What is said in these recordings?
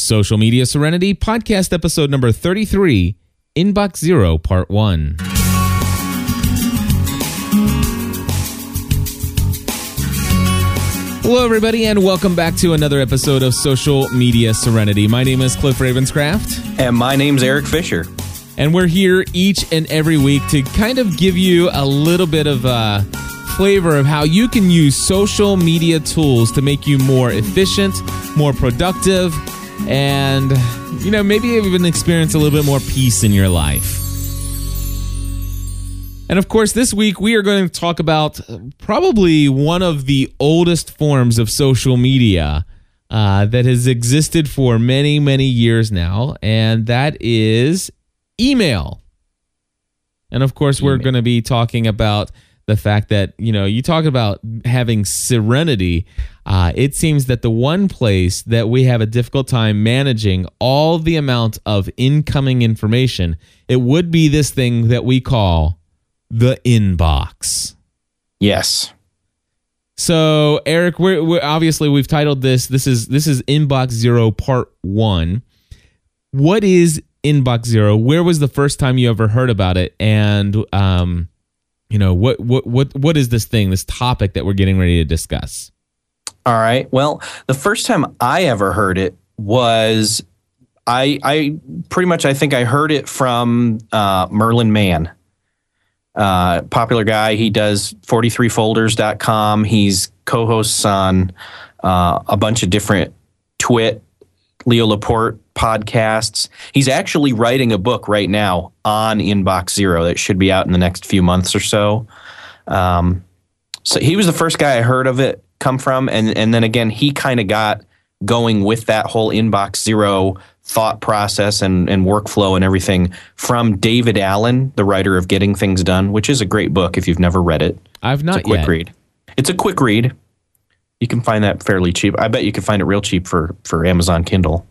Social Media Serenity, podcast episode number 33, Inbox Zero, part one. Hello, everybody, and welcome back to another episode of Social Media Serenity. My name is Cliff Ravenscraft, And my name's Erik Fisher. and we're here each and every week to kind of give you a little bit of a flavor of how you can use social media tools to make you more efficient, more productive, and, you know, maybe even experience a little bit more peace in your life. And of course, this week we are going to talk about probably one of the oldest forms of social media uh, that has existed for many, many years now, and that is email. And of course, we're going to be talking about the fact that, you know, you talk about having serenity. Uh, it seems that the one place that we have a difficult time managing all the amount of incoming information, it would be this thing that we call the inbox. Yes. So, Erik, we're, we're obviously we've titled this. This is this is Inbox Zero Part One. What is Inbox Zero? Where was the first time you ever heard about it? And um, you know what what what what is this thing? This topic that we're getting ready to discuss? All right. Well, the first time I ever heard it was I I pretty much I think I heard it from uh, Merlin Mann. Uh, popular guy. He does 43folders.com. He's co-hosts on uh, a bunch of different TWiT, Leo Laporte podcasts. He's actually writing a book right now on Inbox Zero that should be out in the next few months or so. Um, so he was the first guy I heard of it come from, and and then again he kind of got going with that whole inbox zero thought process and and workflow and everything from David Allen, the writer of Getting Things Done, which is a great book if you've never read it. I've not It's a quick yet. read. It's a quick read. You can find that fairly cheap. I bet you can find it real cheap for for Amazon Kindle.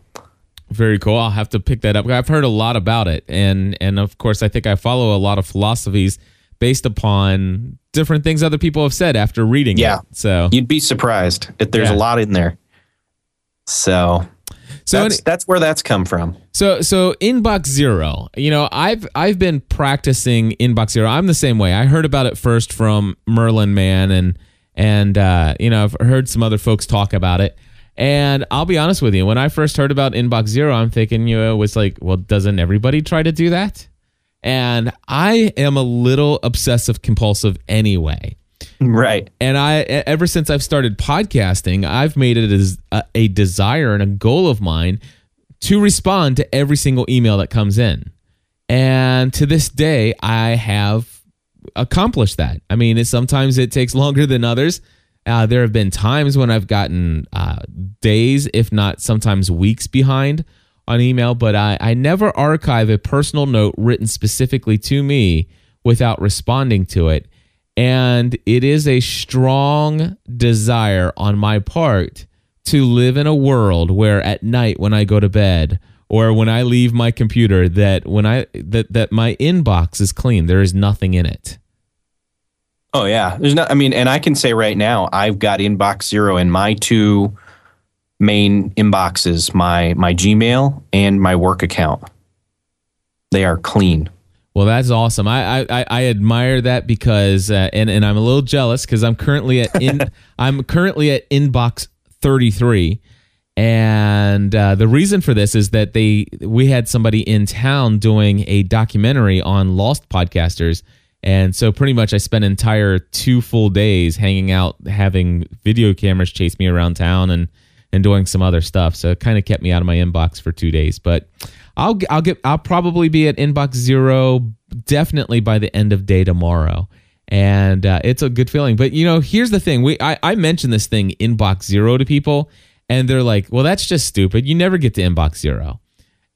Very cool. I'll have to pick that up. I've heard a lot about it, and and of course, I think I follow a lot of philosophies based upon different things other people have said after reading Yeah. it. So You'd be surprised. If there's Yeah. a lot in there. So so that's, that's where that's come from. So so inbox zero. You know, I've I've been practicing inbox zero. I'm the same way. I heard about it first from Merlin Mann and and uh, you know, I've heard some other folks talk about it. And I'll be honest with you, when I first heard about inbox zero, I'm thinking, you know, it was like, well, doesn't everybody try to do that? And I am a little obsessive compulsive anyway Right. and I ever since I've started podcasting, I've made it as a, a desire and a goal of mine to respond to every single email that comes in. And to this day, I have accomplished that. I mean, sometimes it takes longer than others. Uh, there have been times when I've gotten uh, days, if not sometimes weeks behind on email, but I, I never archive a personal note written specifically to me without responding to it. And it is a strong desire on my part to live in a world where at night when I go to bed or when I leave my computer that when I that that my inbox is clean. There is nothing in it. Oh yeah, there's not. I mean, and I can say right now, I've got inbox zero in my two main inboxes: my my Gmail and my work account. They are clean. Well, that's awesome. I I, I admire that because uh, and and I'm a little jealous because I'm currently at in I'm currently at inbox 33, and uh, the reason for this is that they we had somebody in town doing a documentary on lost podcasters, and so pretty much I spent entire two full days hanging out, having video cameras chase me around town and and doing some other stuff. So it kind of kept me out of my inbox for two days, but. I'll I'll get I'll probably be at inbox zero definitely by the end of day tomorrow, and uh, it's a good feeling. But you know, here's the thing: we I, I mentioned this thing inbox zero to people, and they're like, "Well, that's just stupid. You never get to inbox zero.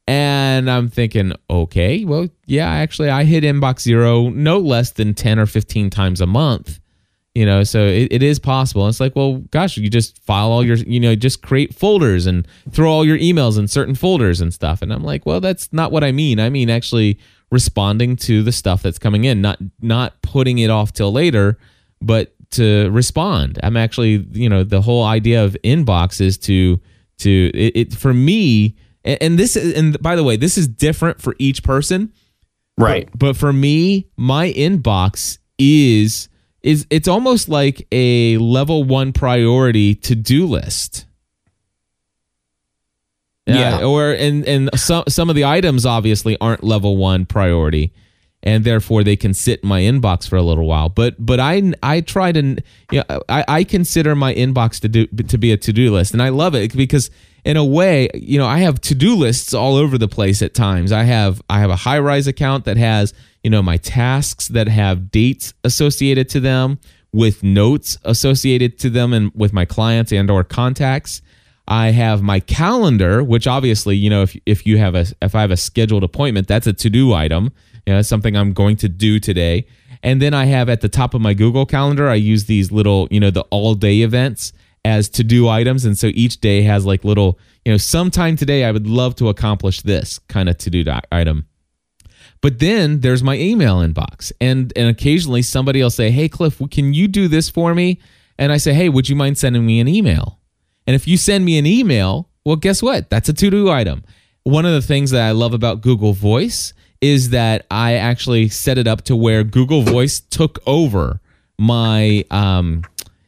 And I'm thinking, okay, well, yeah, actually, I hit inbox zero no less than ten or fifteen times a month. You know, so it, it is possible. It's like, well, gosh, you just file all your, you know, just create folders and throw all your emails in certain folders and stuff. And I'm like, well, that's not what I mean. I mean actually responding to the stuff that's coming in, not not putting it off till later, but to respond. I'm actually, you know, the whole idea of inbox is to to it, it for me and, and this is, and by the way, this is different for each person. Right. But, but for me, my inbox is is it's almost like a level one priority to do list. Yeah. Uh, or and and some some of the items obviously aren't level one priority, and therefore they can sit in my inbox for a little while. But but I I try to you know, I I consider my inbox to do to be a to do list, and I love it because in a way you know I have to do lists all over the place at times. I have I have a Highrise account that has you know my tasks that have dates associated to them with notes associated to them and with my clients and or contacts I have my calendar, which obviously, you know, if if you have a if I have a scheduled appointment, that's a to do item. Know, something I'm going to do today. And then I have at the top of my Google Calendar, I use these little, you know, the all day events as to do items, and so each day has like little, you know, sometime today I would love to accomplish this kind of to do item. But then there's my email inbox, and and occasionally somebody will say, "Hey, Cliff, can you do this for me?" And I say, "Hey, would you mind sending me an email?" And if you send me an email, well, guess what? That's a to do item. One of the things that I love about Google Voice is that I actually set it up to where Google Voice took over my um,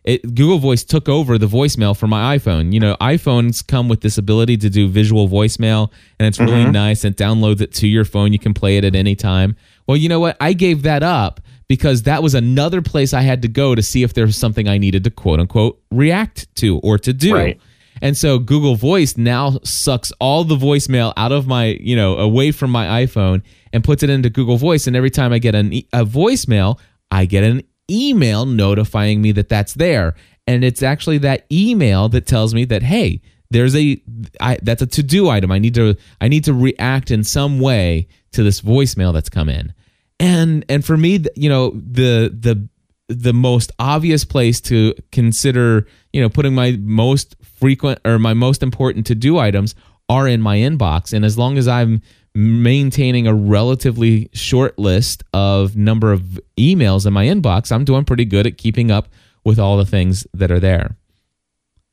it, Google Voice took over the voicemail for my iPhone. You know, iPhones come with this ability to do visual voicemail, and it's really mm-hmm. nice. And downloads it to your phone. You can play it at any time. Well, you know what? I gave that up because that was another place I had to go to see if there was something I needed to quote unquote react to or to do. Right. And so Google Voice now sucks all the voicemail out of my, you know, away from my iPhone and puts it into Google Voice. And every time I get an, a voicemail, I get an email notifying me that that's there. And it's actually that email that tells me that, hey, there's a I, that's a to do item. I need to I need to react in some way to this voicemail that's come in and and for me you know the the the most obvious place to consider you know putting my most frequent or my most important to do items are in my inbox and as long as i'm maintaining a relatively short list of number of emails in my inbox i'm doing pretty good at keeping up with all the things that are there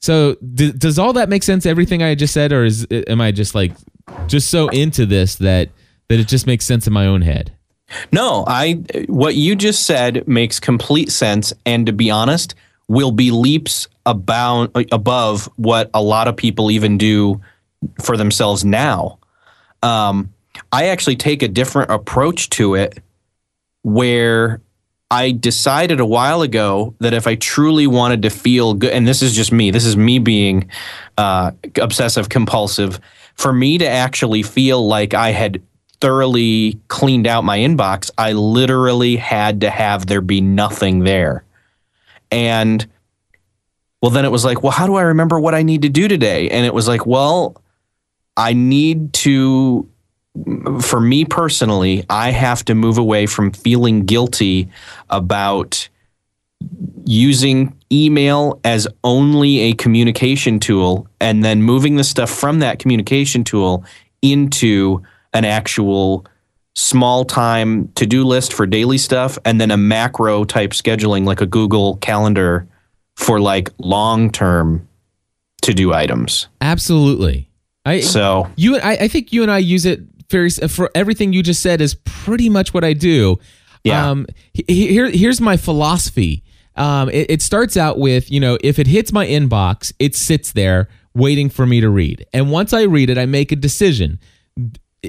so d- does all that make sense everything i just said or is am i just like just so into this that that it just makes sense in my own head no, I what you just said makes complete sense and to be honest, will be leaps about above what a lot of people even do for themselves now. Um, I actually take a different approach to it where I decided a while ago that if I truly wanted to feel good, and this is just me, this is me being uh, obsessive compulsive, for me to actually feel like I had thoroughly cleaned out my inbox, I literally had to have there be nothing there. And well, then it was like, well, how do I remember what I need to do today? And it was like, well, I need to, for me personally, I have to move away from feeling guilty about using email as only a communication tool and then moving the stuff from that communication tool into an actual small time to do list for daily stuff and then a macro type scheduling like a Google Calendar for like long term to do items. Absolutely. I so you I, I think you and I use it very for everything you just said is pretty much what I do. Yeah. Um, here here's my philosophy. Um, it, it starts out with you know if it hits my inbox, it sits there waiting for me to read, and once I read it, I make a decision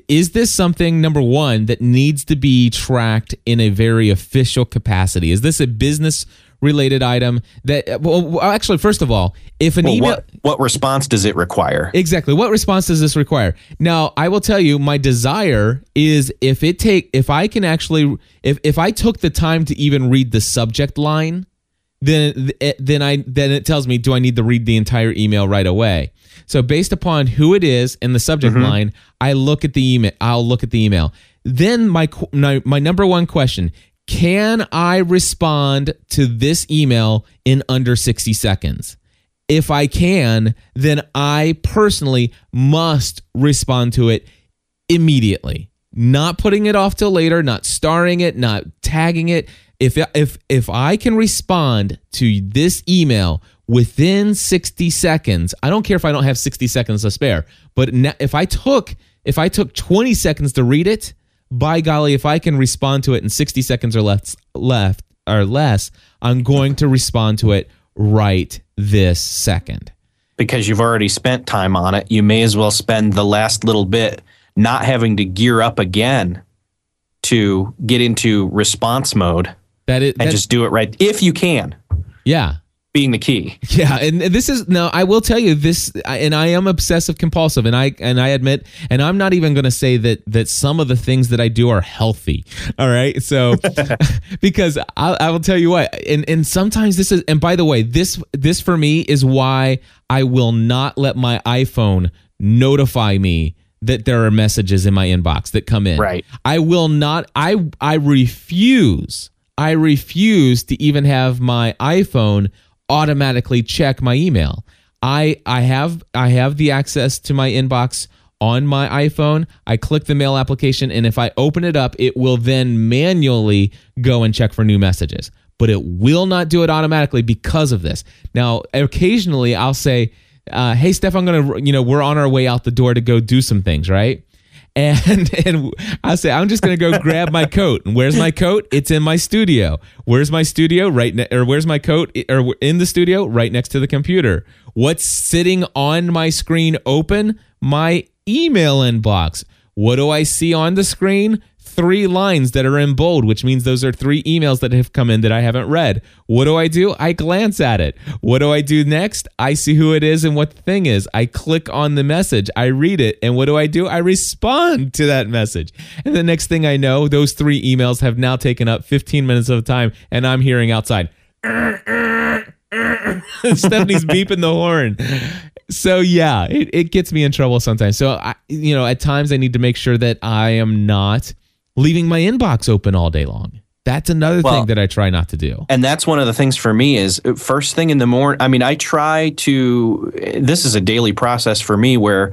is this something number one that needs to be tracked in a very official capacity is this a business related item that well actually first of all if an well, email what, what response does it require exactly what response does this require now i will tell you my desire is if it take if i can actually if if i took the time to even read the subject line then then i then it tells me do i need to read the entire email right away so based upon who it is and the subject mm-hmm. line, I look at the email. I'll look at the email. Then my, my my number one question: Can I respond to this email in under sixty seconds? If I can, then I personally must respond to it immediately. Not putting it off till later, not starring it, not tagging it. If if if I can respond to this email within 60 seconds, I don't care if I don't have 60 seconds to spare, but if I took if I took 20 seconds to read it, by golly, if I can respond to it in 60 seconds or less left or less, I'm going to respond to it right this second. Because you've already spent time on it, you may as well spend the last little bit not having to gear up again to get into response mode. That it, and just do it right if you can. Yeah being the key. Yeah, and this is now I will tell you this and I am obsessive compulsive and I and I admit and I'm not even going to say that that some of the things that I do are healthy. All right? So because I, I will tell you what and and sometimes this is and by the way, this this for me is why I will not let my iPhone notify me that there are messages in my inbox that come in. Right. I will not I I refuse I refuse to even have my iPhone automatically check my email. I I have I have the access to my inbox on my iPhone. I click the mail application and if I open it up, it will then manually go and check for new messages. But it will not do it automatically because of this. Now, occasionally I'll say, uh, "Hey, Steph, I'm gonna, you know, we're on our way out the door to go do some things, right?" And and I say I'm just gonna go grab my coat. And where's my coat? It's in my studio. Where's my studio? Right ne- or where's my coat? Or in the studio, right next to the computer. What's sitting on my screen open? My email inbox. What do I see on the screen? Three lines that are in bold, which means those are three emails that have come in that I haven't read. What do I do? I glance at it. What do I do next? I see who it is and what the thing is. I click on the message, I read it, and what do I do? I respond to that message. And the next thing I know, those three emails have now taken up 15 minutes of time, and I'm hearing outside. Stephanie's beeping the horn. So yeah, it, it gets me in trouble sometimes. So I, you know, at times I need to make sure that I am not leaving my inbox open all day long. That's another well, thing that I try not to do. And that's one of the things for me is uh, first thing in the morning. I mean, I try to, this is a daily process for me where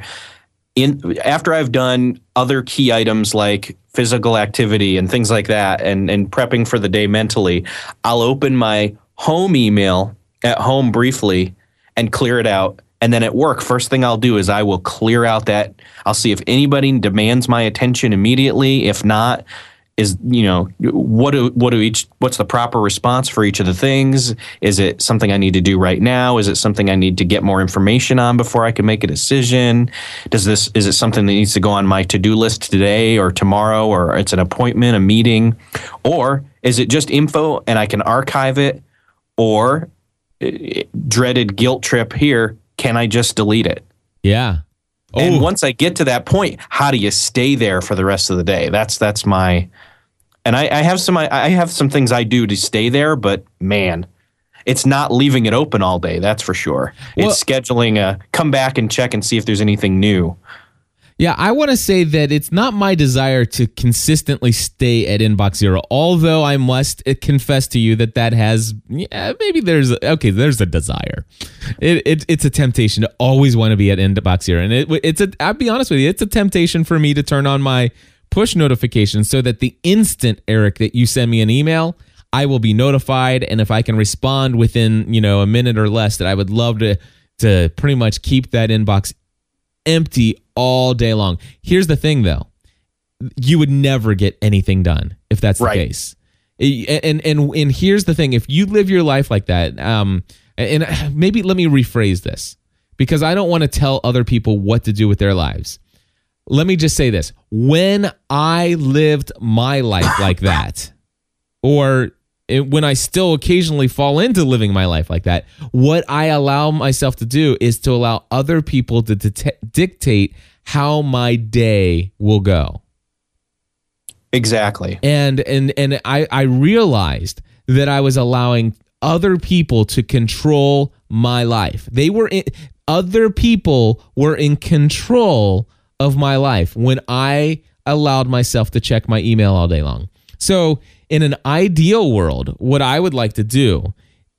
in after I've done other key items like physical activity and things like that and, and prepping for the day mentally, I'll open my home email at home briefly and clear it out and then at work, first thing I'll do is I will clear out that. I'll see if anybody demands my attention immediately. If not, is you know what do what do each what's the proper response for each of the things? Is it something I need to do right now? Is it something I need to get more information on before I can make a decision? Does this is it something that needs to go on my to do list today or tomorrow or it's an appointment, a meeting, or is it just info and I can archive it? Or eh, dreaded guilt trip here can I just delete it? Yeah. Oh. And once I get to that point, how do you stay there for the rest of the day? That's that's my and I, I have some I, I have some things I do to stay there, but man, it's not leaving it open all day. That's for sure. Well, it's scheduling a come back and check and see if there's anything new. Yeah, I want to say that it's not my desire to consistently stay at inbox zero, although I must eh, confess to you that that has, yeah, maybe there's, okay, there's a desire. It, it It's a temptation to always want to be at inbox zero. And it, it's a, I'll be honest with you, it's a temptation for me to turn on my push notifications so that the instant, Erik, that you send me an email, I will be notified. And if I can respond within, you know, a minute or less, that I would love to, to pretty much keep that inbox empty all day long. Here's the thing though. You would never get anything done if that's right. the case. And and and here's the thing, if you live your life like that, um and maybe let me rephrase this because I don't want to tell other people what to do with their lives. Let me just say this. When I lived my life like that, or it, when I still occasionally fall into living my life like that, what I allow myself to do is to allow other people to dictate how my day will go. Exactly. And and and I I realized that I was allowing other people to control my life. They were in, other people were in control of my life when I allowed myself to check my email all day long. So in an ideal world, what I would like to do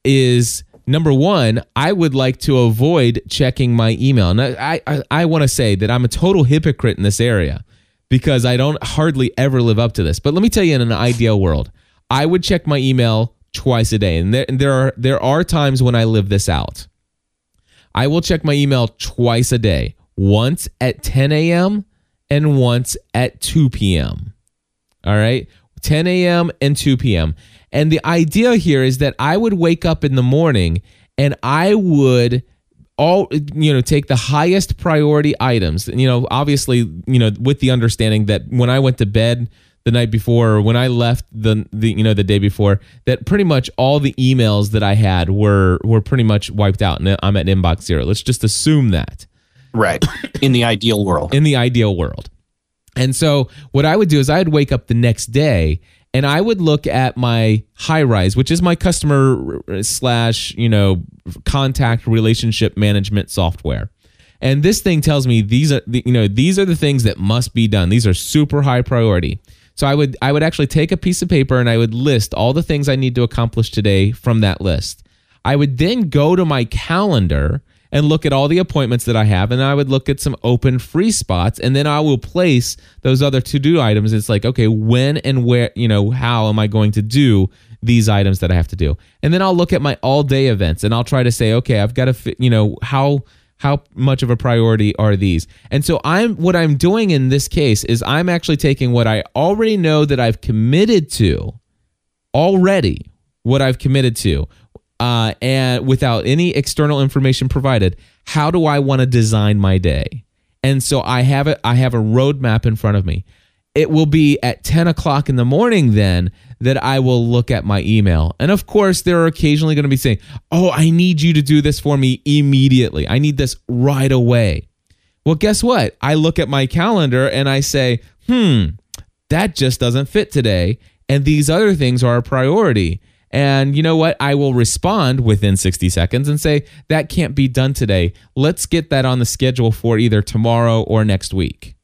is number one, I would like to avoid checking my email. I, I, I want to say that I'm a total hypocrite in this area because I don't hardly ever live up to this. But let me tell you, in an ideal world, I would check my email twice a day. And there, and there are there are times when I live this out. I will check my email twice a day, once at 10 a.m. and once at 2 p.m. All right, 10 a.m. and 2 p.m. And the idea here is that I would wake up in the morning and I would all you know take the highest priority items. You know obviously you know with the understanding that when i went to bed the night before or when i left the, the you know the day before that pretty much all the emails that i had were were pretty much wiped out and i'm at inbox zero. Let's just assume that. Right. In the ideal world. In the ideal world and so what i would do is i'd wake up the next day and I would look at my Highrise, which is my customer uh, slash you know contact relationship management software. And this thing tells me these are the, you know these are the things that must be done. These are super high priority. So I would I would actually take a piece of paper and I would list all the things I need to accomplish today from that list. I would then go to my calendar and look at all the appointments that I have, and I would look at some open free spots, and then I will place those other to do items. It's like, okay, when and where, you know, how am I going to do these items that I have to do? And then I'll look at my all day events, and I'll try to say, okay, I've got to, you know, how how much of a priority are these and so i'm what i'm doing in this case is i'm actually taking what i already know that i've committed to already what i've committed to uh, and without any external information provided, how do I want to design my day? And so I have it. I have a roadmap in front of me. It will be at 10 o'clock in the morning then that I will look at my email. And of course, there are occasionally going to be saying, Oh, I need you to do this for me immediately. I need this right away. Well, guess what? I look at my calendar and I say, Hmm, that just doesn't fit today. And these other things are a priority. And you know what? I will respond within 60 seconds and say, that can't be done today. Let's get that on the schedule for either tomorrow or next week.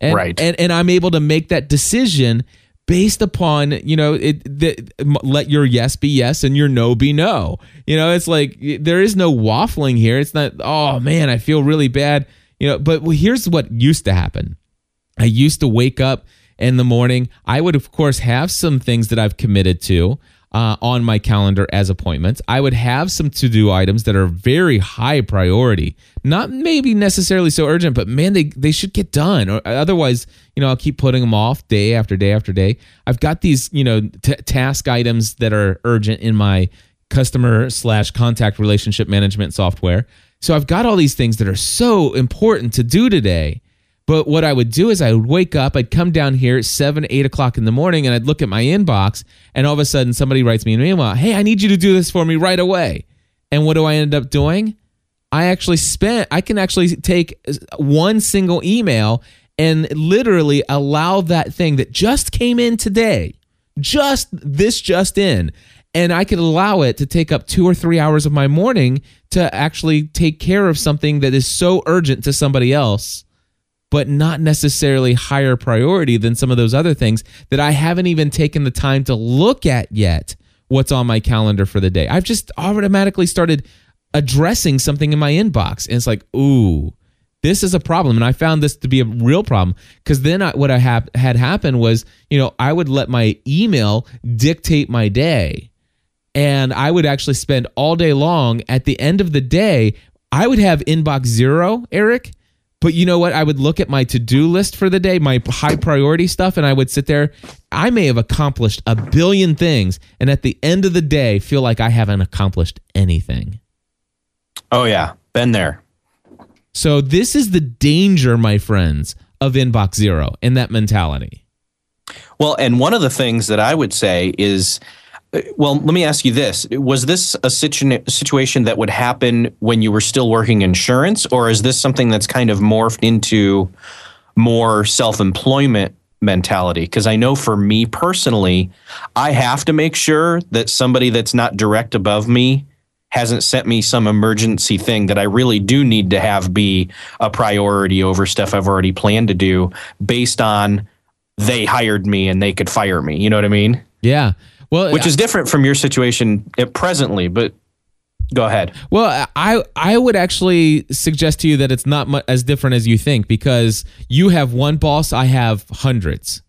And, right. And, and I'm able to make that decision based upon, you know, it, the, let your yes be yes and your no be no. You know, it's like there is no waffling here. It's not, oh man, I feel really bad. You know, but here's what used to happen. I used to wake up in the morning. I would, of course, have some things that I've committed to. Uh, on my calendar as appointments. I would have some to do items that are very high priority, not maybe necessarily so urgent, but man, they, they should get done. Or otherwise, you know, I'll keep putting them off day after day after day. I've got these, you know, t- task items that are urgent in my customer slash contact relationship management software. So I've got all these things that are so important to do today. But what I would do is I would wake up, I'd come down here at seven, eight o'clock in the morning, and I'd look at my inbox, and all of a sudden somebody writes me an email, hey, I need you to do this for me right away. And what do I end up doing? I actually spent, I can actually take one single email and literally allow that thing that just came in today, just this just in, and I could allow it to take up two or three hours of my morning to actually take care of something that is so urgent to somebody else but not necessarily higher priority than some of those other things that I haven't even taken the time to look at yet what's on my calendar for the day. I've just automatically started addressing something in my inbox. And it's like, ooh, this is a problem. And I found this to be a real problem because then I, what I had happened was, you know, I would let my email dictate my day. And I would actually spend all day long. At the end of the day, I would have inbox zero, Erik but you know what? I would look at my to do list for the day, my high priority stuff, and I would sit there. I may have accomplished a billion things, and at the end of the day, feel like I haven't accomplished anything. Oh, yeah. Been there. So, this is the danger, my friends, of inbox zero and that mentality. Well, and one of the things that I would say is Uh, well, let me ask you this. Was this a situ- situation that would happen when you were still working insurance, or is this something that's kind of morphed into more self employment mentality? Because I know for me personally, I have to make sure that somebody that's not direct above me hasn't sent me some emergency thing that I really do need to have be a priority over stuff I've already planned to do based on they hired me and they could fire me. You know what I mean? Yeah. Well, which is different from your situation presently, but go ahead. Well, I I would actually suggest to you that it's not as different as you think because you have one boss, I have hundreds.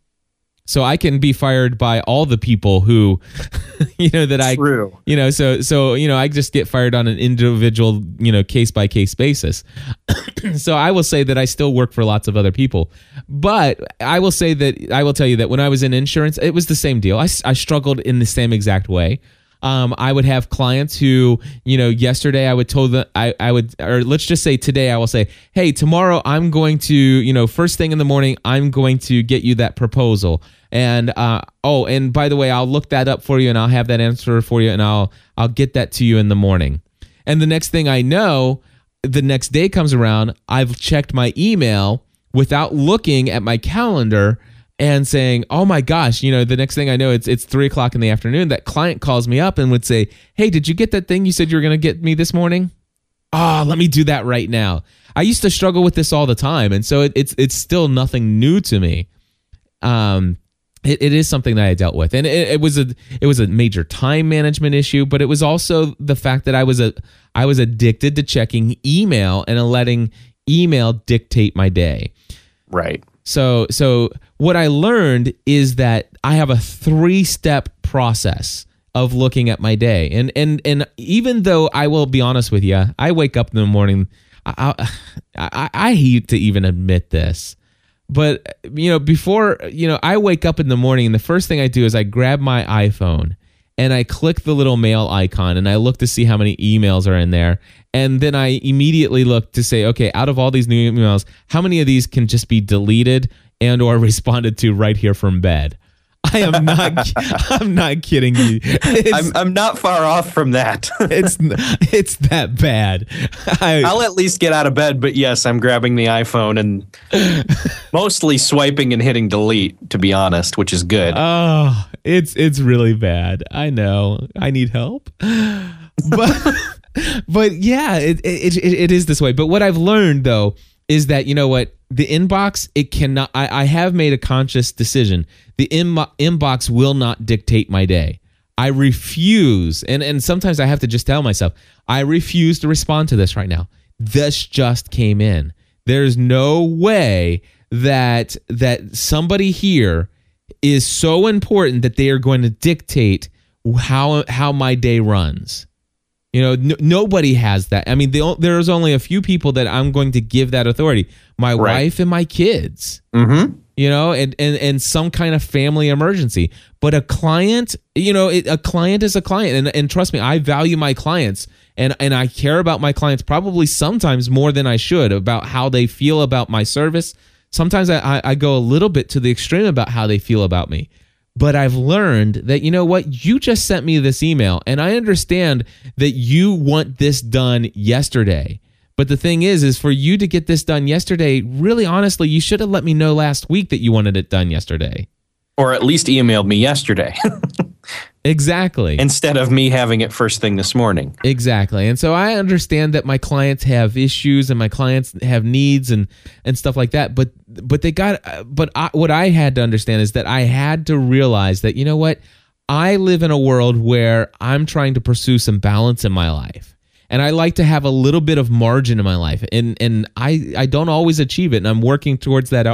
So I can be fired by all the people who, you know, that I, True. you know, so so you know, I just get fired on an individual, you know, case by case basis. so I will say that I still work for lots of other people, but I will say that I will tell you that when I was in insurance, it was the same deal. I, I struggled in the same exact way. Um, I would have clients who, you know, yesterday I would told them I, I would, or let's just say today I will say, hey, tomorrow I'm going to, you know, first thing in the morning I'm going to get you that proposal, and uh, oh, and by the way, I'll look that up for you and I'll have that answer for you and I'll I'll get that to you in the morning, and the next thing I know, the next day comes around, I've checked my email without looking at my calendar and saying, "Oh my gosh!" You know, the next thing I know, it's it's three o'clock in the afternoon. That client calls me up and would say, "Hey, did you get that thing you said you were going to get me this morning?" Oh, let me do that right now. I used to struggle with this all the time, and so it, it's it's still nothing new to me. Um, it, it is something that I dealt with, and it, it was a it was a major time management issue, but it was also the fact that I was a I was addicted to checking email and letting email dictate my day. Right. So so what I learned is that I have a three step process of looking at my day, and and and even though I will be honest with you, I wake up in the morning. I I, I, I hate to even admit this, but you know before you know I wake up in the morning, and the first thing I do is I grab my iPhone and I click the little mail icon and I look to see how many emails are in there. And then I immediately look to say, okay, out of all these new emails, how many of these can just be deleted and or responded to right here from bed? I am not. I'm not kidding you. It's, I'm, I'm not far off from that. it's it's that bad. I, I'll at least get out of bed, but yes, I'm grabbing the iPhone and mostly swiping and hitting delete, to be honest, which is good. oh, it's it's really bad. I know. I need help. But but yeah, it, it it it is this way. But what I've learned though is that you know what the inbox it cannot. I, I have made a conscious decision. The inbo- inbox will not dictate my day. I refuse, and and sometimes I have to just tell myself I refuse to respond to this right now. This just came in. There's no way that that somebody here is so important that they are going to dictate how how my day runs. You know, nobody has that. I mean, the, there's only a few people that I'm going to give that authority. My Right. wife and my kids. mm-hmm. You know, and, and and some kind of family emergency. But a client, you know, it, a client is a client, and and trust me, I value my clients, and and I care about my clients probably sometimes more than I should about how they feel about my service. Sometimes I, I, I go a little bit to the extreme about how they feel about me but I've learned that you know what you just sent me this email and I understand that you want this done yesterday. But the thing is is for you to get this done yesterday, really honestly, you should have let me know last week that you wanted it done yesterday. Or at least emailed me yesterday Exactly. instead of me having it first thing this morning. Exactly. And so I understand that my clients have issues and my clients have needs and and stuff like that, but but they got but I, what I had to understand is that I had to realize that you know what? I live in a world where I'm trying to pursue some balance in my life. And I like to have a little bit of margin in my life. And and I I don't always achieve it and I'm working towards that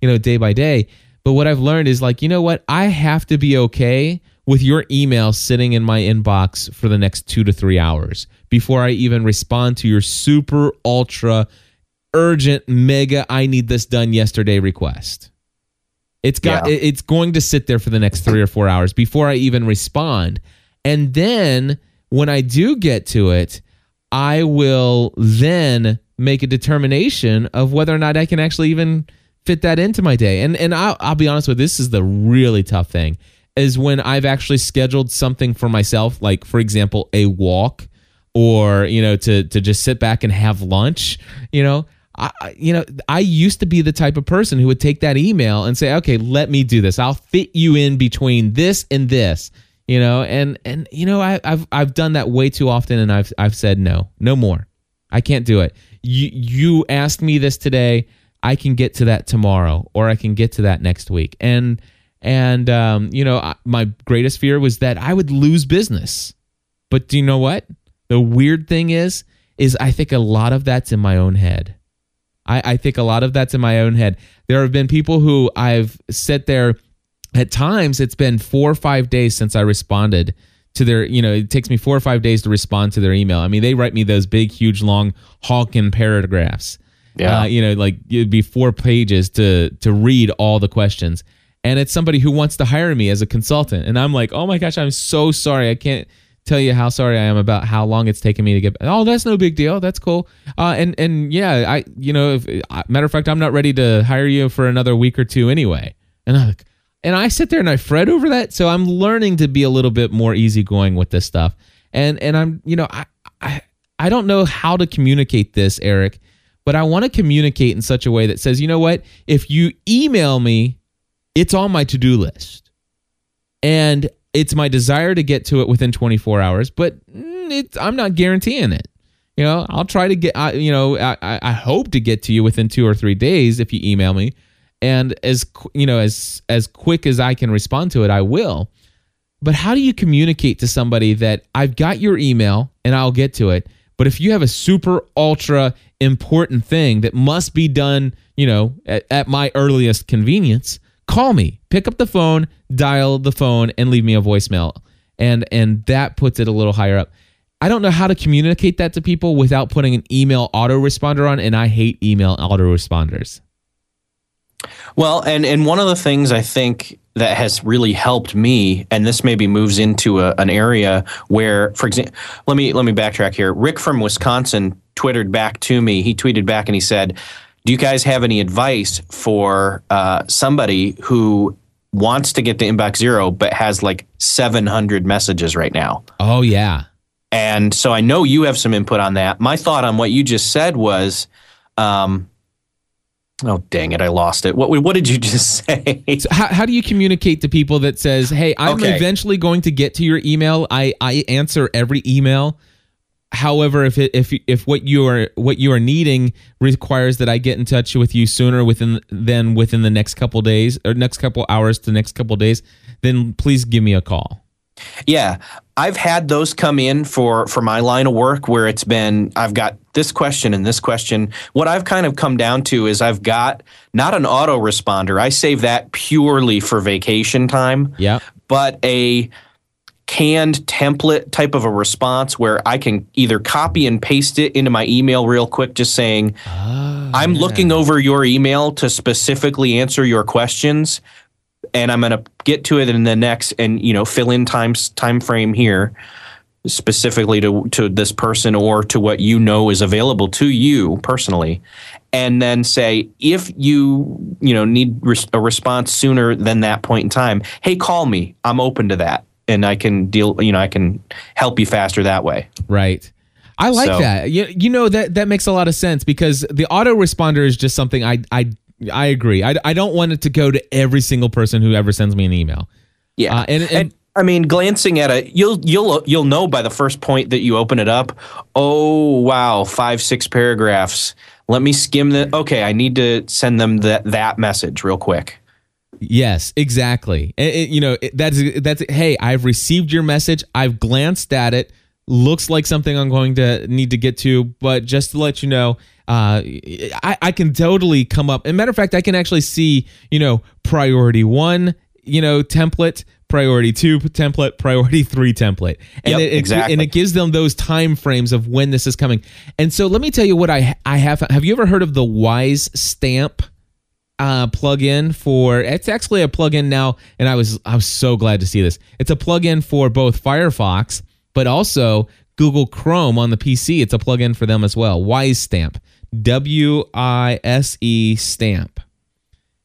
you know day by day. But what I've learned is like, you know what? I have to be okay with your email sitting in my inbox for the next two to three hours before I even respond to your super ultra urgent mega I need this done yesterday request. It's got Yeah. it's going to sit there for the next 3 or 4 hours before I even respond. And then when I do get to it, I will then make a determination of whether or not I can actually even fit that into my day. And and I'll, I'll be honest with you, this is the really tough thing is when I've actually scheduled something for myself, like for example, a walk or you know to to just sit back and have lunch. You know, I I- you know I used to be the type of person who would take that email and say, okay, let me do this. I'll fit you in between this and this. You know, and and you know I, I've I've done that way too often, and I've I've said no, no more. I can't do it. You you asked me this today. I can get to that tomorrow, or I can get to that next week. And and um, you know, I- my greatest fear was that I would lose business. But do you know what? The weird thing is, is I think a lot of that's in my own head. I, I think a lot of that's in my own head. There have been people who I've sat there at times it's been four or five days since I responded to their, you know, it takes me four or five days to respond to their email. I mean, they write me those big, huge, long Hawking paragraphs. Yeah. Uh, you know, like it'd be four pages to to read all the questions. And it's somebody who wants to hire me as a consultant. And I'm like, oh my gosh, I'm so sorry. I can't tell you how sorry I am about how long it's taken me to get. Oh, that's no big deal. That's cool. Uh, and and yeah, I you know, if, matter of fact, I'm not ready to hire you for another week or two anyway. And I'm like, and I sit there and I fret over that. So I'm learning to be a little bit more easygoing with this stuff. And and I'm you know I I I don't know how to communicate this, Erik, but I want to communicate in such a way that says, you know what, if you email me, it's on my to do list. And it's my desire to get to it within 24 hours, but mm, it, I'm not guaranteeing it. You know, I'll try to get, I, you know, I, I hope to get to you within two or three days if you email me, and as you know, as as quick as I can respond to it, I will. But how do you communicate to somebody that I've got your email and I'll get to it, but if you have a super ultra important thing that must be done, you know, at, at my earliest convenience, call me. Pick up the phone, dial the phone, and leave me a voicemail. And and that puts it a little higher up. I don't know how to communicate that to people without putting an email autoresponder on, and I hate email autoresponders. Well, and and one of the things I think that has really helped me, and this maybe moves into a, an area where, for example, let me let me backtrack here. Rick from Wisconsin twittered back to me. He tweeted back and he said, "Do you guys have any advice for uh, somebody who wants to get to inbox zero but has like 700 messages right now?" Oh yeah. And so I know you have some input on that. My thought on what you just said was, um, oh dang it, I lost it. What what did you just say? So how, how do you communicate to people that says, "Hey, I'm Okay. eventually going to get to your email. I I answer every email. However, if it, if if what you are what you are needing requires that I get in touch with you sooner within than within the next couple days or next couple hours to next couple days, then please give me a call." Yeah, I've had those come in for for my line of work where it's been I've got this question and this question. What I've kind of come down to is I've got not an autoresponder. I save that purely for vacation time, Yeah. but a canned template type of a response where I can either copy and paste it into my email real quick just saying ah, I'm looking over your email to specifically answer your questions and I'm going to get to it in the next and you know fill in time time frame here specifically to to this person or to what you know is available to you personally and then say if you you know need a response sooner than that point in time hey call me I'm open to that and I can deal you know I can help you faster that way Right. I like So- that. You, you know that that makes a lot of sense because the autoresponder is just something I I I agree. I, I don't want it to go to every single person who ever sends me an email. Yeah, Uh, and- and- I mean, glancing at it, you'll you'll you'll know by the first point that you open it up. Oh wow, five six paragraphs. Let me skim the. Okay, I need to send them that that message real quick. Yes, exactly. It- it- you know it, that's that's hey, I've received your message. I've glanced at it. Looks like something I'm going to need to get to, but just to let you know, uh, I, I can totally come up. And matter of fact, I can actually see you know priority one, you know template, priority two template, priority three template, and Yep, it, it- exactly. and it gives them those time frames of when this is coming. And so let me tell you what I I have. Have you ever heard of the WiseStamp? uh, plugin for it's actually a plugin now, and I was I was so glad to see this. It's a plugin for both Firefox, but also Google Chrome on the PC. It's a plugin for them as well. WiseStamp, W I S E Stamp.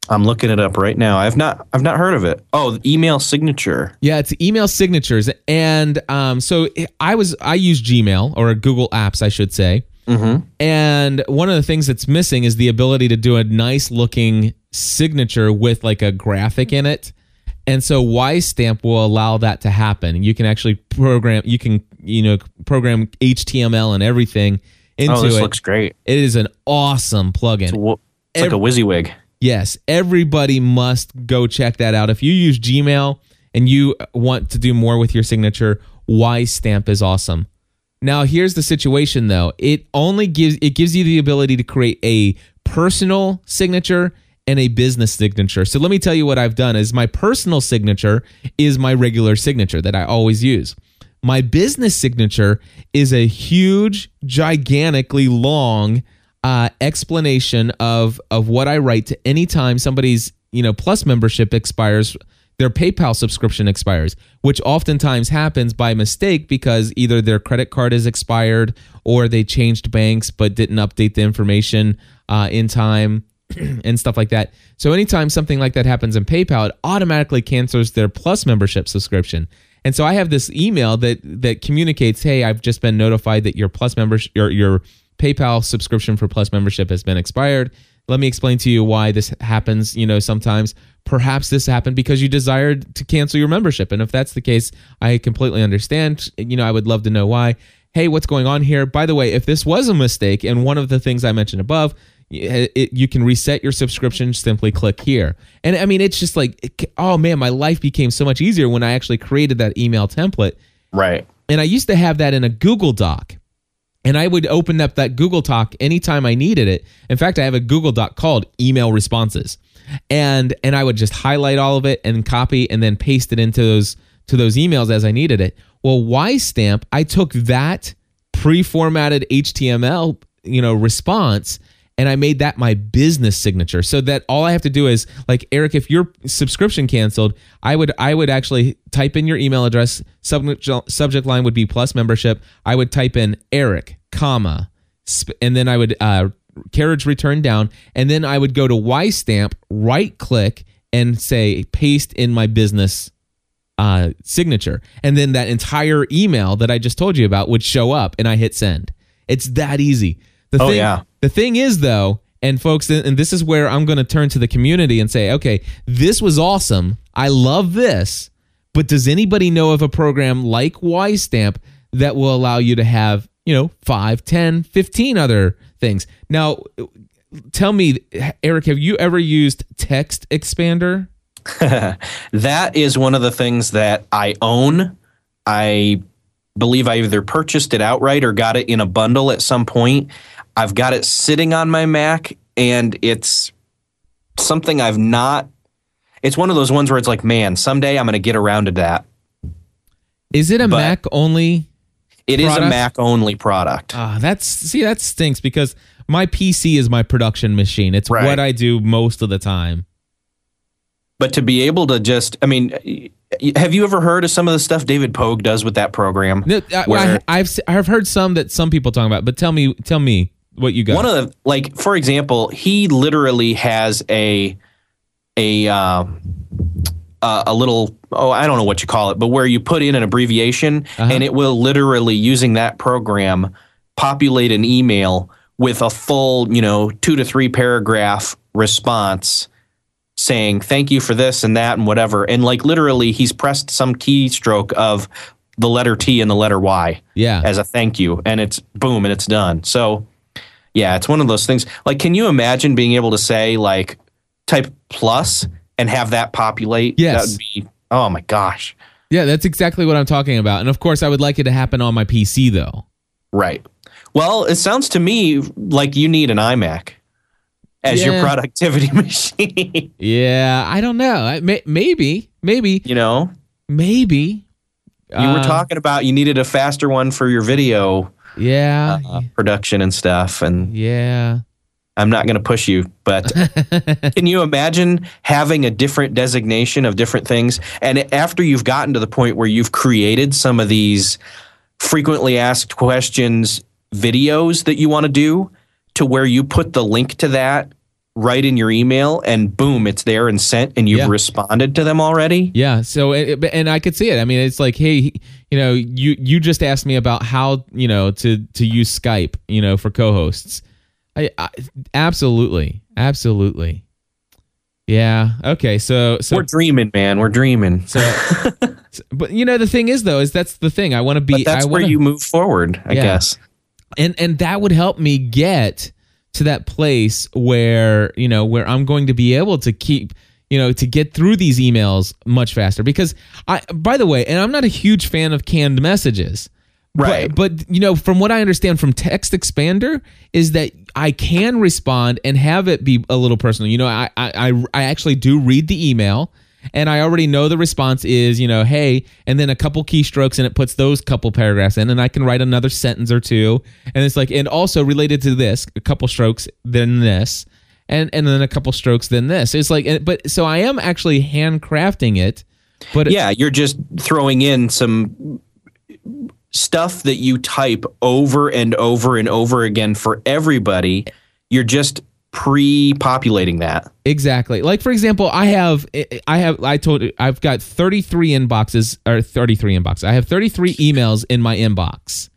I'm looking it up right now. I've not I've not heard of it. Oh, email signature. Yeah, it's email signatures, and um, so I was I use Gmail or Google Apps, I should say. And one of the things that's missing is the ability to do a nice looking signature with like a graphic in it. And so WiseStamp will allow that to happen. You can actually program, you can, you know, program HTML and everything oh, into Oh, this it. looks great. it is an awesome plugin. Wo- It's like a WYSIWYG. Yes, everybody must go check that out. If you use Gmail and you want to do more with your signature, WiseStamp is awesome. Now, here's the situation though. It only gives it gives you the ability to create a personal signature and a business signature. So let me tell you what I've done is my personal signature is my regular signature that I always use. My business signature is a huge, gigantically long uh, explanation of of what I write to any time somebody's you know plus membership expires their PayPal subscription expires, which oftentimes happens by mistake because either their credit card is expired or they changed banks but didn't update the information uh, in time and stuff like that. So anytime something like that happens in PayPal, it automatically cancels their Plus membership subscription. And so I have this email that that communicates, "Hey, I've just been notified that your Plus membership your your PayPal subscription for Plus membership has been expired. Let me explain to you why this happens, you know, sometimes perhaps this happened because you desired to cancel your membership. And if that's the case, I completely understand. You know, I would love to know why. Hey, what's going on here? By the way, if this was a mistake and one of the things I mentioned above, it, you can reset your subscription simply click here and i mean it's just like it, oh man my life became so much easier when i actually created that email template right and i used to have that in a google doc and I would open up that Google Doc anytime I needed it. In fact, I have a Google Doc called email responses. And and I would just highlight all of it and copy and then paste it into those to those emails as I needed it. Well, WiseStamp I took that pre-formatted HTML, you know, response and I made that my business signature. So that all I have to do is like Erik if your subscription canceled I would I would actually type in your email address. Subject subject line would be plus membership. I would type in Erik comma and then I would uh, carriage return down. And then I would go to WiseStamp right click and say paste in my business uh, signature. And then that entire email that I just told you about would show up and I hit send. It's that easy. The oh thing, yeah the thing is, though, and folks, and this is where I'm going to turn to the community and say, okay, this was awesome. I love this. But does anybody know of a program like WiseStamp that will allow you to have, you know, 5, 10, 15 other things? Now, tell me, Erik, have you ever used TextExpander? that is one of the things that I own. I believe I either purchased it outright or got it in a bundle at some point. I've got it sitting on my Mac and it's something I've not it's one of those ones where it's like, man, someday I'm going to get around to that. Is it a but Mac only? It product? is a Mac only product. Ah, that's see that stinks because my PC is my production machine. It's right. what I do most of the time. But to be able to just, I mean, have you ever heard of some of the stuff David Pogue does with that program? No, I, have I've heard some that some people talk about, but tell me, tell me what you got. One of the like, for example, he literally has a a uh, uh, a little oh I don't know what you call it, but where you put in an abbreviation uh-huh. and it will literally using that program populate an email with a full you know two to three paragraph response saying thank you for this and that and whatever and like literally he's pressed some keystroke of the letter T and the letter Y yeah as a thank you and it's boom and it's done so yeah, it's one of those things. Like, can you imagine being able to say like type plus and have that populate? Yes. That would be. Oh my gosh. Yeah, that's exactly what I'm talking about. And of course, I would like it to happen on my PC though. Right. Well, it sounds to me like you need an iMac as yeah. your productivity machine. yeah, I don't know. maybe, maybe. You know, maybe. You uh, were talking about you needed a faster one for your video yeah uh, production and stuff and yeah i'm not going to push you but can you imagine having a different designation of different things and after you've gotten to the point where you've created some of these frequently asked questions videos that you want to do to where you put the link to that right in your email and boom it's there and sent and you've yeah. responded to them already? Yeah so eh, eh, and i could see it. I mean it's like hey you know you you just asked me about how you know to to use skype you know for co-hosts. I, I absolutely absolutely. Yeah okay so so we're dreaming man we're dreaming. So but you know the thing is though is that's the thing. I want to be but that's I wanna, where you move forward i yeah. guess. And and that would help me get to that place where you know where I'm going to be able to keep you know to get through these emails much faster because I by the way and I'm not a huge fan of canned messages Right. But, but you know, from what I understand from TextExpander, is that I can respond and have it be a little personal. You know, I I I actually do read the email and I already know the response is, you know, hey, and then a couple keystrokes and it puts those couple paragraphs in, and I can write another sentence or two. And it's like, and also related to this, a couple strokes, then this, and and then a couple strokes, then this. It's like, but so I am actually handcrafting it. But yeah, you're just throwing in some stuff that you type over and over and over again for everybody. You're just pre-populating that. Exactly. Like for example, I have I have I told I've got 33 inboxes or 33 inboxes. I have 33 emails in my inbox.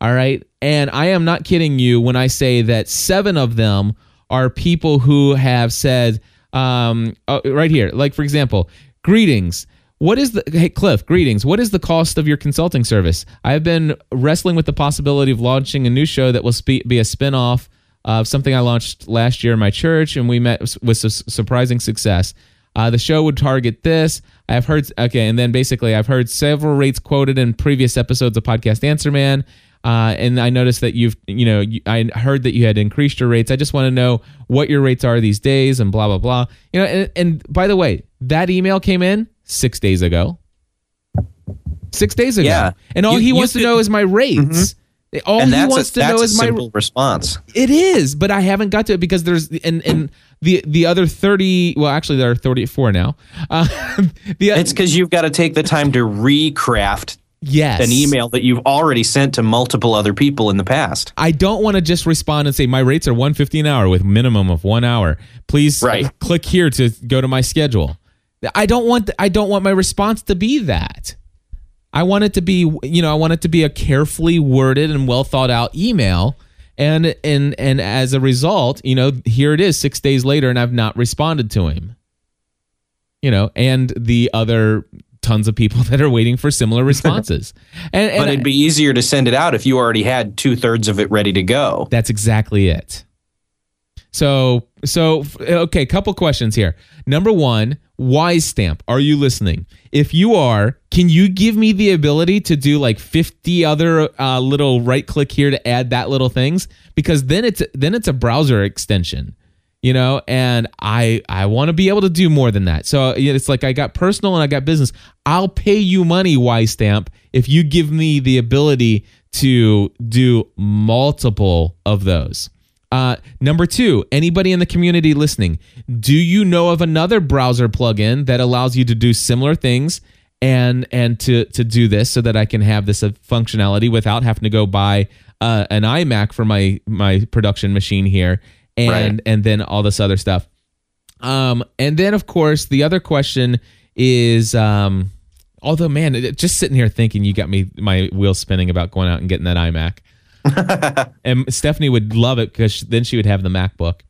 All right? And I am not kidding you when I say that 7 of them are people who have said um oh, right here. Like for example, greetings. What is the hey Cliff? Greetings. What is the cost of your consulting service? I have been wrestling with the possibility of launching a new show that will spe- be a spin-off of something I launched last year in my church, and we met with surprising success. Uh, the show would target this. I've heard okay, and then basically I've heard several rates quoted in previous episodes of Podcast Answer Man. Uh, and I noticed that you've, you know, you, I heard that you had increased your rates. I just want to know what your rates are these days, and blah blah blah. You know, and, and by the way, that email came in six days ago. Six days ago, yeah. and all you, he wants to know is my rates. Mm-hmm. All and he wants a, to know is my response. It is, but I haven't got to it because there's and and the the other thirty. Well, actually, there are thirty four now. Uh, the, it's because you've got to take the time to recraft. Yes. An email that you've already sent to multiple other people in the past. I don't want to just respond and say my rates are 150 an hour with minimum of 1 hour. Please right. click here to go to my schedule. I don't want I don't want my response to be that. I want it to be, you know, I want it to be a carefully worded and well thought out email. And and and as a result, you know, here it is 6 days later and I've not responded to him. You know, and the other tons of people that are waiting for similar responses. and, and but it'd be easier to send it out if you already had two thirds of it ready to go. That's exactly it. So so okay, couple questions here. Number one, WiseStamp, are you listening? If you are, can you give me the ability to do like 50 other uh, little right click here to add that little things? Because then it's then it's a browser extension, you know, and I I want to be able to do more than that. So it's like I got personal and I got business. I'll pay you money, WiseStamp, if you give me the ability to do multiple of those. Uh, number two, anybody in the community listening, do you know of another browser plugin that allows you to do similar things and and to to do this so that I can have this uh, functionality without having to go buy uh, an iMac for my my production machine here and right. and then all this other stuff. Um, and then of course the other question is um, although man, just sitting here thinking you got me my wheels spinning about going out and getting that iMac. and Stephanie would love it because then she would have the MacBook.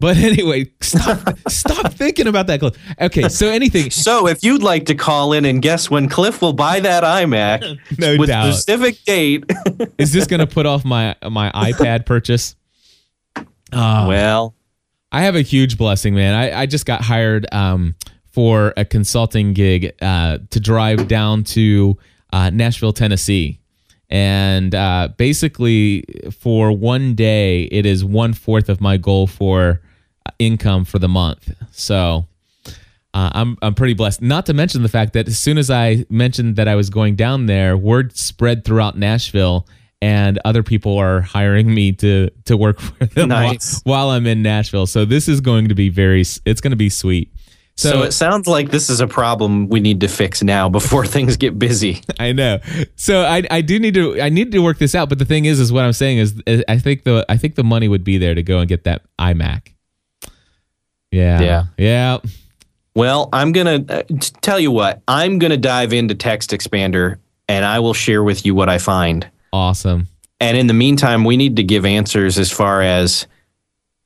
But anyway, stop, stop thinking about that, Cliff. Okay, so anything. So if you'd like to call in and guess when Cliff will buy that iMac no with doubt. specific date, is this going to put off my my iPad purchase? Oh, well, I have a huge blessing, man. I, I just got hired um, for a consulting gig uh, to drive down to uh, Nashville, Tennessee and uh, basically for one day it is one fourth of my goal for uh, income for the month. So uh, I'm, I'm pretty blessed. Not to mention the fact that as soon as i mentioned that i was going down there word spread throughout nashville and other people are hiring me to to work for them nice. while, while i'm in nashville. So this is going to be very it's going to be sweet so, so, it sounds like this is a problem we need to fix now before things get busy. I know. So I, I do need to I need to work this out. But the thing is, is what I'm saying is, is I think the I think the money would be there to go and get that iMac. Yeah. Yeah. Yeah. Well, I'm gonna uh, tell you what. I'm gonna dive into TextExpander, and I will share with you what I find. Awesome. And in the meantime, we need to give answers as far as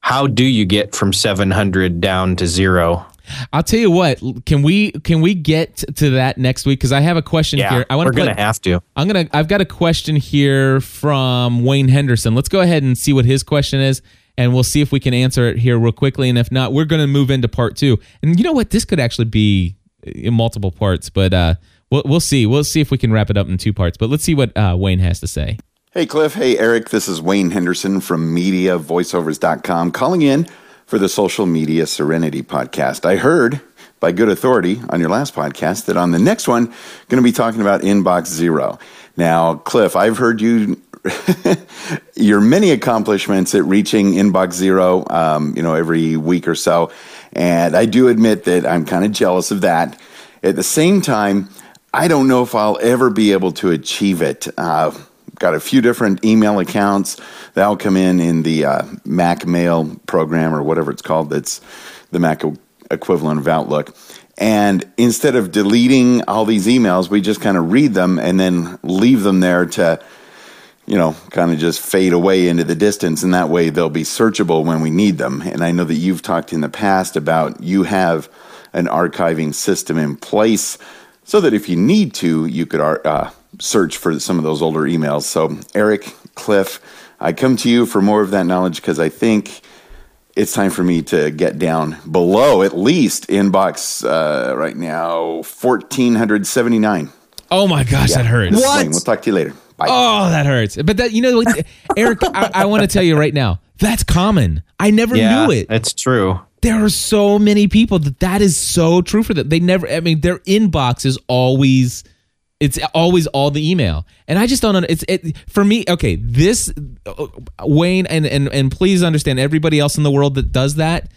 how do you get from 700 down to zero I'll tell you what. Can we can we get to that next week? Because I have a question yeah, here. I want. We're gonna have to. I'm gonna. I've got a question here from Wayne Henderson. Let's go ahead and see what his question is, and we'll see if we can answer it here real quickly. And if not, we're gonna move into part two. And you know what? This could actually be in multiple parts, but uh, we'll, we'll see. We'll see if we can wrap it up in two parts. But let's see what uh, Wayne has to say. Hey, Cliff. Hey, Erik. This is Wayne Henderson from MediaVoiceovers.com calling in for the Social Media Serenity podcast. I heard by good authority on your last podcast that on the next one, going to be talking about Inbox Zero. Now, Cliff, I've heard you your many accomplishments at reaching inbox zero, um, you know, every week or so. And I do admit that I'm kind of jealous of that. At the same time, I don't know if I'll ever be able to achieve it. Uh, got a few different email accounts that'll come in in the uh, Mac Mail program or whatever it's called. That's the Mac equivalent of Outlook. And instead of deleting all these emails, we just kind of read them and then leave them there to you know, kind of just fade away into the distance. And that way they'll be searchable when we need them. And I know that you've talked in the past about you have an archiving system in place so that if you need to, you could uh, search for some of those older emails. So, Erik, Cliff, I come to you for more of that knowledge because I think it's time for me to get down below at least inbox uh, right now 1479. Oh my gosh, yeah. that hurts. What? We'll talk to you later. Bye. Oh, that hurts. But that you know Erik, I, I want to tell you right now, that's common. I never yeah, knew it. That's true. There are so many people that that is so true for them. They never. I mean, their inbox is always. It's always all the email, and I just don't. know. It's it for me. Okay, this uh, Wayne and and and please understand everybody else in the world that does that.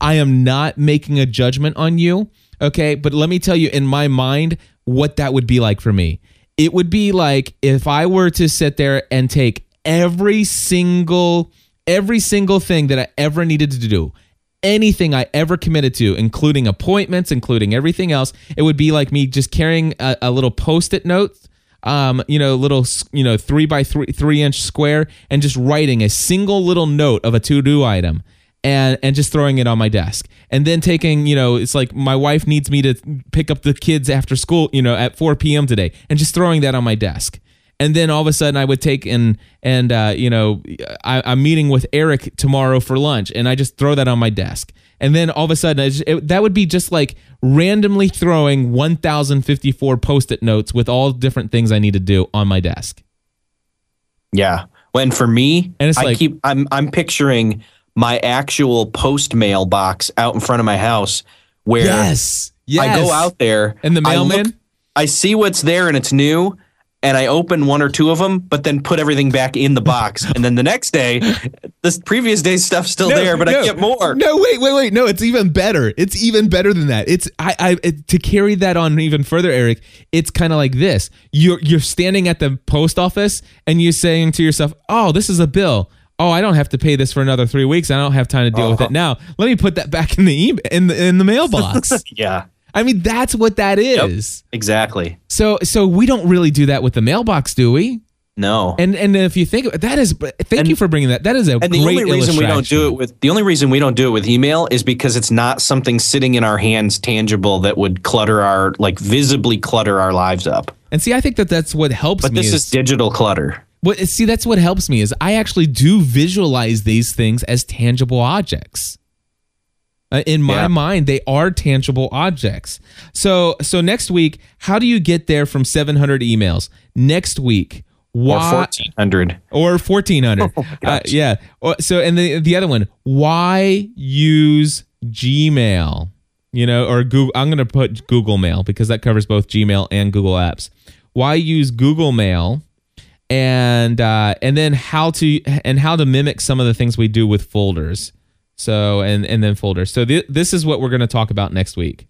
I am not making a judgment on you. Okay, but let me tell you, in my mind, what that would be like for me it would be like if I were to sit there and take every single every single thing that I ever needed to do, anything I ever committed to, including appointments, including everything else, it would be like me just carrying a, a little post-it note, um, you know, little, you know, three by three, three inch square, and just writing a single little note of a to-do item and and just throwing it on my desk. And then taking you know it's like my wife needs me to pick up the kids after school you know at 4 p.m today and just throwing that on my desk and then all of a sudden i would take and and uh, you know I, am meeting with erik tomorrow for lunch and i just throw that on my desk and then all of a sudden just, it, that would be just like randomly throwing 1054 post-it notes with all different things i need to do on my desk yeah when for me and it's I like, keep i'm i'm picturing my actual post mail box out in front of my house where yes, yes. I go out there and the mailman. I, look, I see what's there and it's new, and I open one or two of them, but then put everything back in the box. and then the next day, this previous day's stuff's still no, there, but no, I get more. No, wait, wait, wait. No, it's even better. It's even better than that. It's I, I it, to carry that on even further, Erik. It's kind of like this. You're you're standing at the post office and you're saying to yourself, "Oh, this is a bill." oh, I don't have to pay this for another three weeks. I don't have time to deal uh-huh. with it uh-huh. now. Let me put that back in the e- in the in the mailbox. yeah. I mean, that's what that is. Yep, exactly. So so we don't really do that with the mailbox, do we? No. And and if you think that is thank and, you for bringing that. That is a and the only reason we don't do it with the only reason we don't do it with email is because it's not something sitting in our hands tangible that would clutter our like visibly clutter our lives up. And see, I think that that's what helps but me. But this is, is digital clutter. What see that's what helps me is I actually do visualize these things as tangible objects. Uh, in my yeah. mind, they are tangible objects. So so next week, how do you get there from 700 emails? Next week, why, or 1400 or 1400 oh uh, yeah so and the the other one why use gmail you know or google i'm going to put google mail because that covers both gmail and google apps why use google mail and uh, and then how to and how to mimic some of the things we do with folders. So and and then folders. So th- this is what we're going to talk about next week.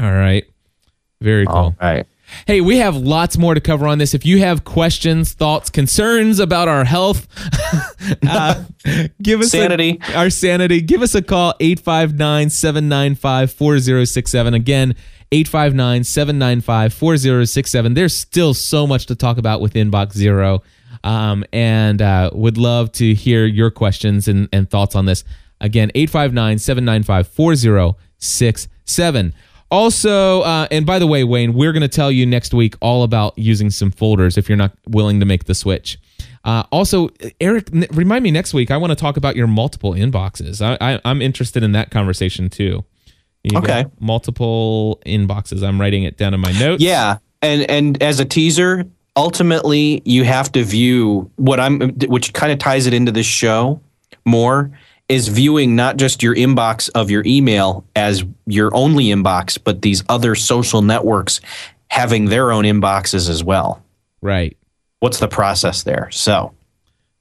All right. Very cool. All right. Hey, we have lots more to cover on this. If you have questions, thoughts, concerns about our health, uh, give us sanity. A, our sanity. Give us a call 859 795 4067. Again, 859 795 4067. There's still so much to talk about with Inbox Zero. Um, and uh, would love to hear your questions and, and thoughts on this. Again, 859 795 4067. Also, uh, and by the way, Wayne, we're going to tell you next week all about using some folders if you're not willing to make the switch. Uh, also, Erik, n- remind me next week. I want to talk about your multiple inboxes. I, I, I'm interested in that conversation too. You Okay. multiple inboxes. I'm writing it down in my notes. Yeah, and and as a teaser, ultimately you have to view what I'm, which kind of ties it into this show more, is viewing not just your inbox of your email as your only inbox, but these other social networks having their own inboxes as well. Right. What's the process there? So.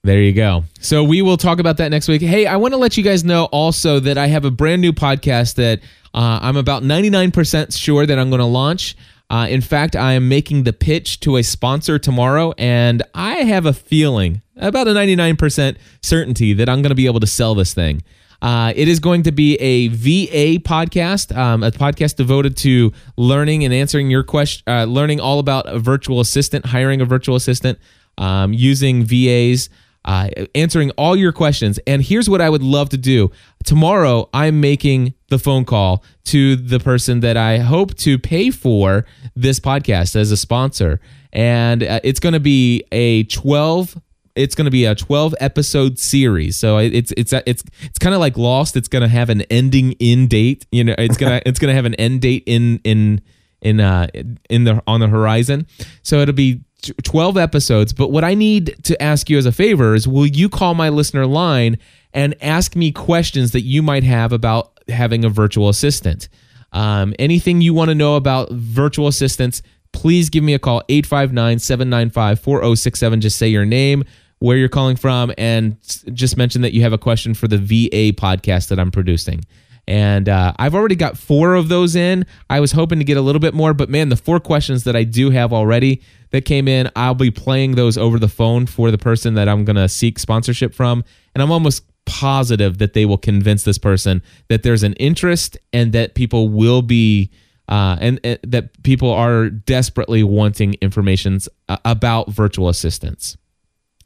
There you go. So we will talk about that next week. Hey, I want to let you guys know also that I have a brand new podcast that uh, I'm about 99% sure that I'm going to launch. Uh, in fact, I am making the pitch to a sponsor tomorrow, and I have a feeling, about a 99% certainty, that I'm going to be able to sell this thing. Uh, it is going to be a VA podcast, um, a podcast devoted to learning and answering your question, uh, learning all about a virtual assistant, hiring a virtual assistant, um, using VAs uh, answering all your questions. And here's what I would love to do. Tomorrow, I'm making the phone call to the person that I hope to pay for this podcast as a sponsor. And uh, it's going to be a 12 it's going to be a 12 episode series so it's it's it's it's kind of like lost it's going to have an ending in date you know it's going to it's going to have an end date in in in uh in the on the horizon so it'll be 12 episodes but what i need to ask you as a favor is will you call my listener line and ask me questions that you might have about having a virtual assistant? Um, anything you want to know about virtual assistants please give me a call 859-795-4067 just say your name where you're calling from and just mention that you have a question for the va podcast that i'm producing and uh, I've already got four of those in. I was hoping to get a little bit more, but man, the four questions that I do have already that came in, I'll be playing those over the phone for the person that I'm going to seek sponsorship from. And I'm almost positive that they will convince this person that there's an interest and that people will be. Uh, and, and that people are desperately wanting information about virtual assistants.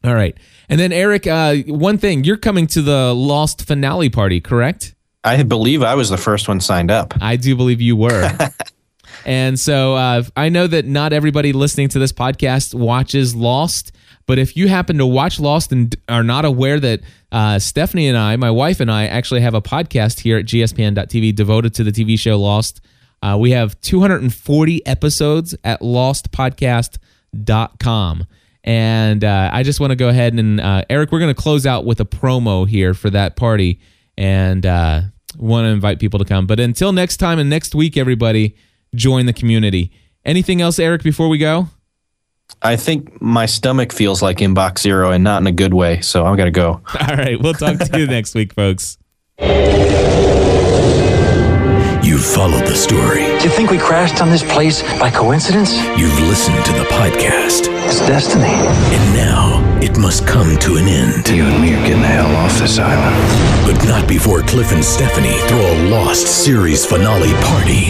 All right. And then, Erik, uh, one thing you're coming to the Lost finale party, correct? I believe I was the first one signed up. I do believe you were. and so uh, I know that not everybody listening to this podcast watches Lost, but if you happen to watch Lost and are not aware that uh, Stephanie and I, my wife and I, actually have a podcast here at gspn.tv devoted to the TV show Lost. Uh, we have 240 episodes at lostpodcast.com. And uh, I just want to go ahead and, uh, Erik, we're going to close out with a promo here for that party and uh, want to invite people to come. But until next time and next week, everybody, join the community. Anything else, Erik, before we go? I think my stomach feels like inbox zero and not in a good way. So I'm going to go. All right. We'll talk to you next week, folks. You've followed the story. Do you think we crashed on this place by coincidence? You've listened to the podcast. It's destiny. And now it must come to an end. You and me are getting the hell off this island. But not before Cliff and Stephanie throw a Lost series finale party.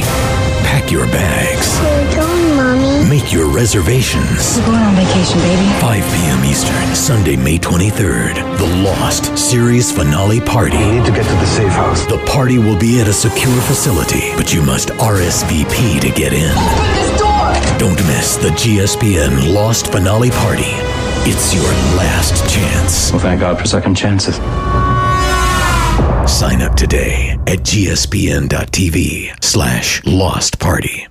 Pack your bags. Where are you going, Mommy? Make your reservations. We're going on vacation, baby. 5 p.m. Eastern, Sunday, May 23rd. The Lost series finale party. We need to get to the safe house. The party will be at a secure facility, but you must RSVP to get in. Open this door! Don't miss the GSPN Lost Finale Party. It's your last chance. Well, thank God for second chances. Sign up today at gspn.tv slash lost party.